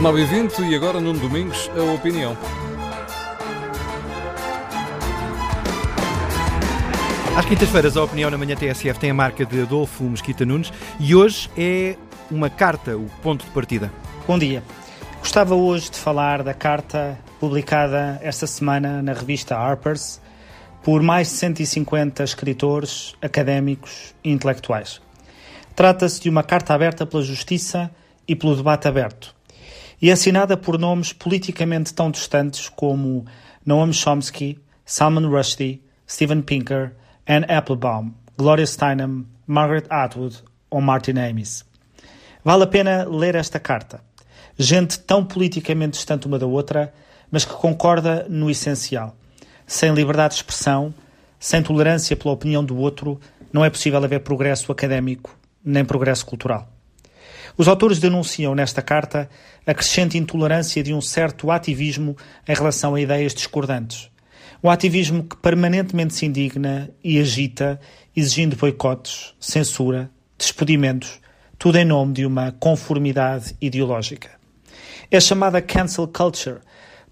9 e 20 e agora, Nuno Domingos, a opinião. Às quintas-feiras, a opinião na manhã TSF tem a marca de Adolfo Mesquita Nunes e hoje é uma carta, o ponto de partida. Bom dia. Gostava hoje de falar da carta publicada esta semana na revista Harper's por mais de 150 escritores, académicos e intelectuais. Trata-se de uma carta aberta pela justiça e pelo debate aberto e assinada por nomes politicamente tão distantes como Noam Chomsky, Salman Rushdie, Steven Pinker, Anne Applebaum, Gloria Steinem, Margaret Atwood ou Martin Amis. Vale a pena ler esta carta. Gente tão politicamente distante uma da outra, mas que concorda no essencial. Sem liberdade de expressão, sem tolerância pela opinião do outro, não é possível haver progresso académico nem progresso cultural. Os autores denunciam nesta carta a crescente intolerância de um certo ativismo em relação a ideias discordantes, um ativismo que permanentemente se indigna e agita, exigindo boicotes, censura, despedimentos, tudo em nome de uma conformidade ideológica. É chamada cancel culture,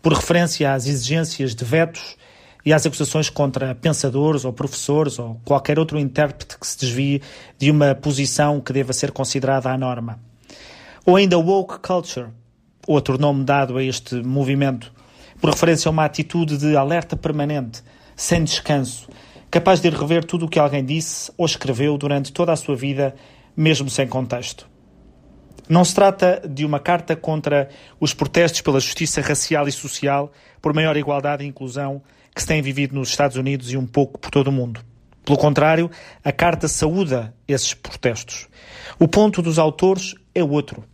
por referência às exigências de vetos e às acusações contra pensadores ou professores ou qualquer outro intérprete que se desvie de uma posição que deva ser considerada a norma. Ou ainda woke culture, outro nome dado a este movimento, por referência a uma atitude de alerta permanente, sem descanso, capaz de rever tudo o que alguém disse ou escreveu durante toda a sua vida, mesmo sem contexto. Não se trata de uma carta contra os protestos pela justiça racial e social, por maior igualdade e inclusão que se tem vivido nos Estados Unidos e um pouco por todo o mundo. Pelo contrário, a carta saúda esses protestos. O ponto dos autores é outro.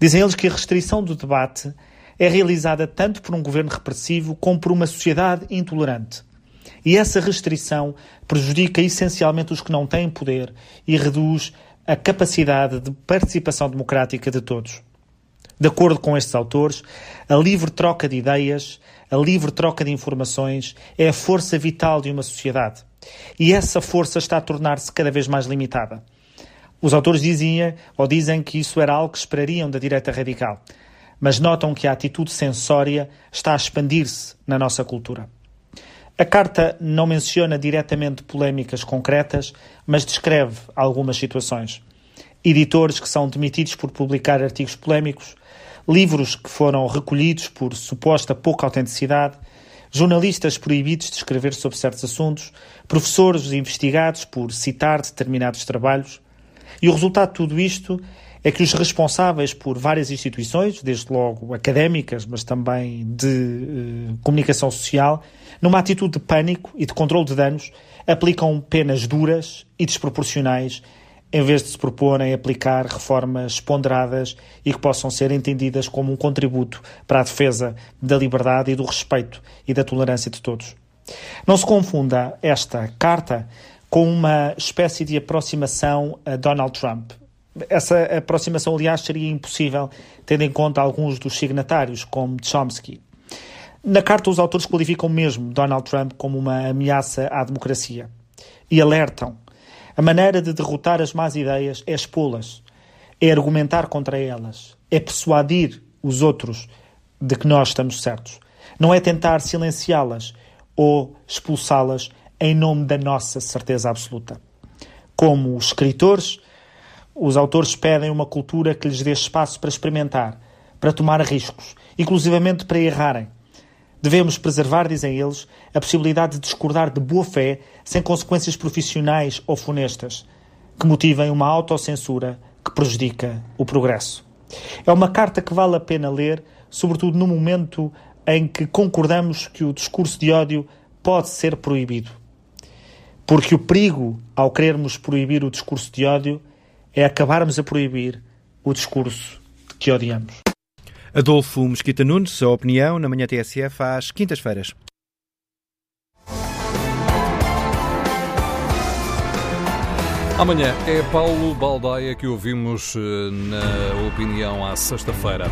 Dizem eles que a restrição do debate é realizada tanto por um governo repressivo como por uma sociedade intolerante. E essa restrição prejudica essencialmente os que não têm poder e reduz a capacidade de participação democrática de todos. De acordo com estes autores, a livre troca de ideias, a livre troca de informações é a força vital de uma sociedade. E essa força está a tornar-se cada vez mais limitada. Os autores diziam ou dizem que isso era algo que esperariam da direita radical mas notam que a atitude censória está a expandir-se na nossa cultura. A carta não menciona diretamente polémicas concretas, mas descreve algumas situações. Editores que são demitidos por publicar artigos polémicos, livros que foram recolhidos por suposta pouca autenticidade, jornalistas proibidos de escrever sobre certos assuntos, professores investigados por citar determinados trabalhos. E o resultado de tudo isto é que os responsáveis por várias instituições, desde logo académicas, mas também de eh, comunicação social, numa atitude de pânico e de controle de danos, aplicam penas duras e desproporcionais em vez de se proporem aplicar reformas ponderadas e que possam ser entendidas como um contributo para a defesa da liberdade e do respeito e da tolerância de todos. Não se confunda esta carta com uma espécie de aproximação a Donald Trump. Essa aproximação, aliás, seria impossível, tendo em conta alguns dos signatários, como Chomsky. Na carta, os autores qualificam mesmo Donald Trump como uma ameaça à democracia e alertam. A maneira de derrotar as más ideias é expô-las, é argumentar contra elas, é persuadir os outros de que nós estamos certos. Não é tentar silenciá-las ou expulsá-las em nome da nossa certeza absoluta. Como os escritores, os autores pedem uma cultura que lhes dê espaço para experimentar, para tomar riscos, inclusivamente para errarem. Devemos preservar, dizem eles, a possibilidade de discordar de boa fé sem consequências profissionais ou funestas que motivem uma autocensura que prejudica o progresso. É uma carta que vale a pena ler, sobretudo no momento em que concordamos que o discurso de ódio pode ser proibido. Porque o perigo, ao querermos proibir o discurso de ódio, é acabarmos a proibir o discurso que odiamos. Adolfo Mesquita Nunes, a opinião na manhã TSF às quintas-feiras. Amanhã é Paulo Baldaia que ouvimos eh, na opinião à sexta-feira.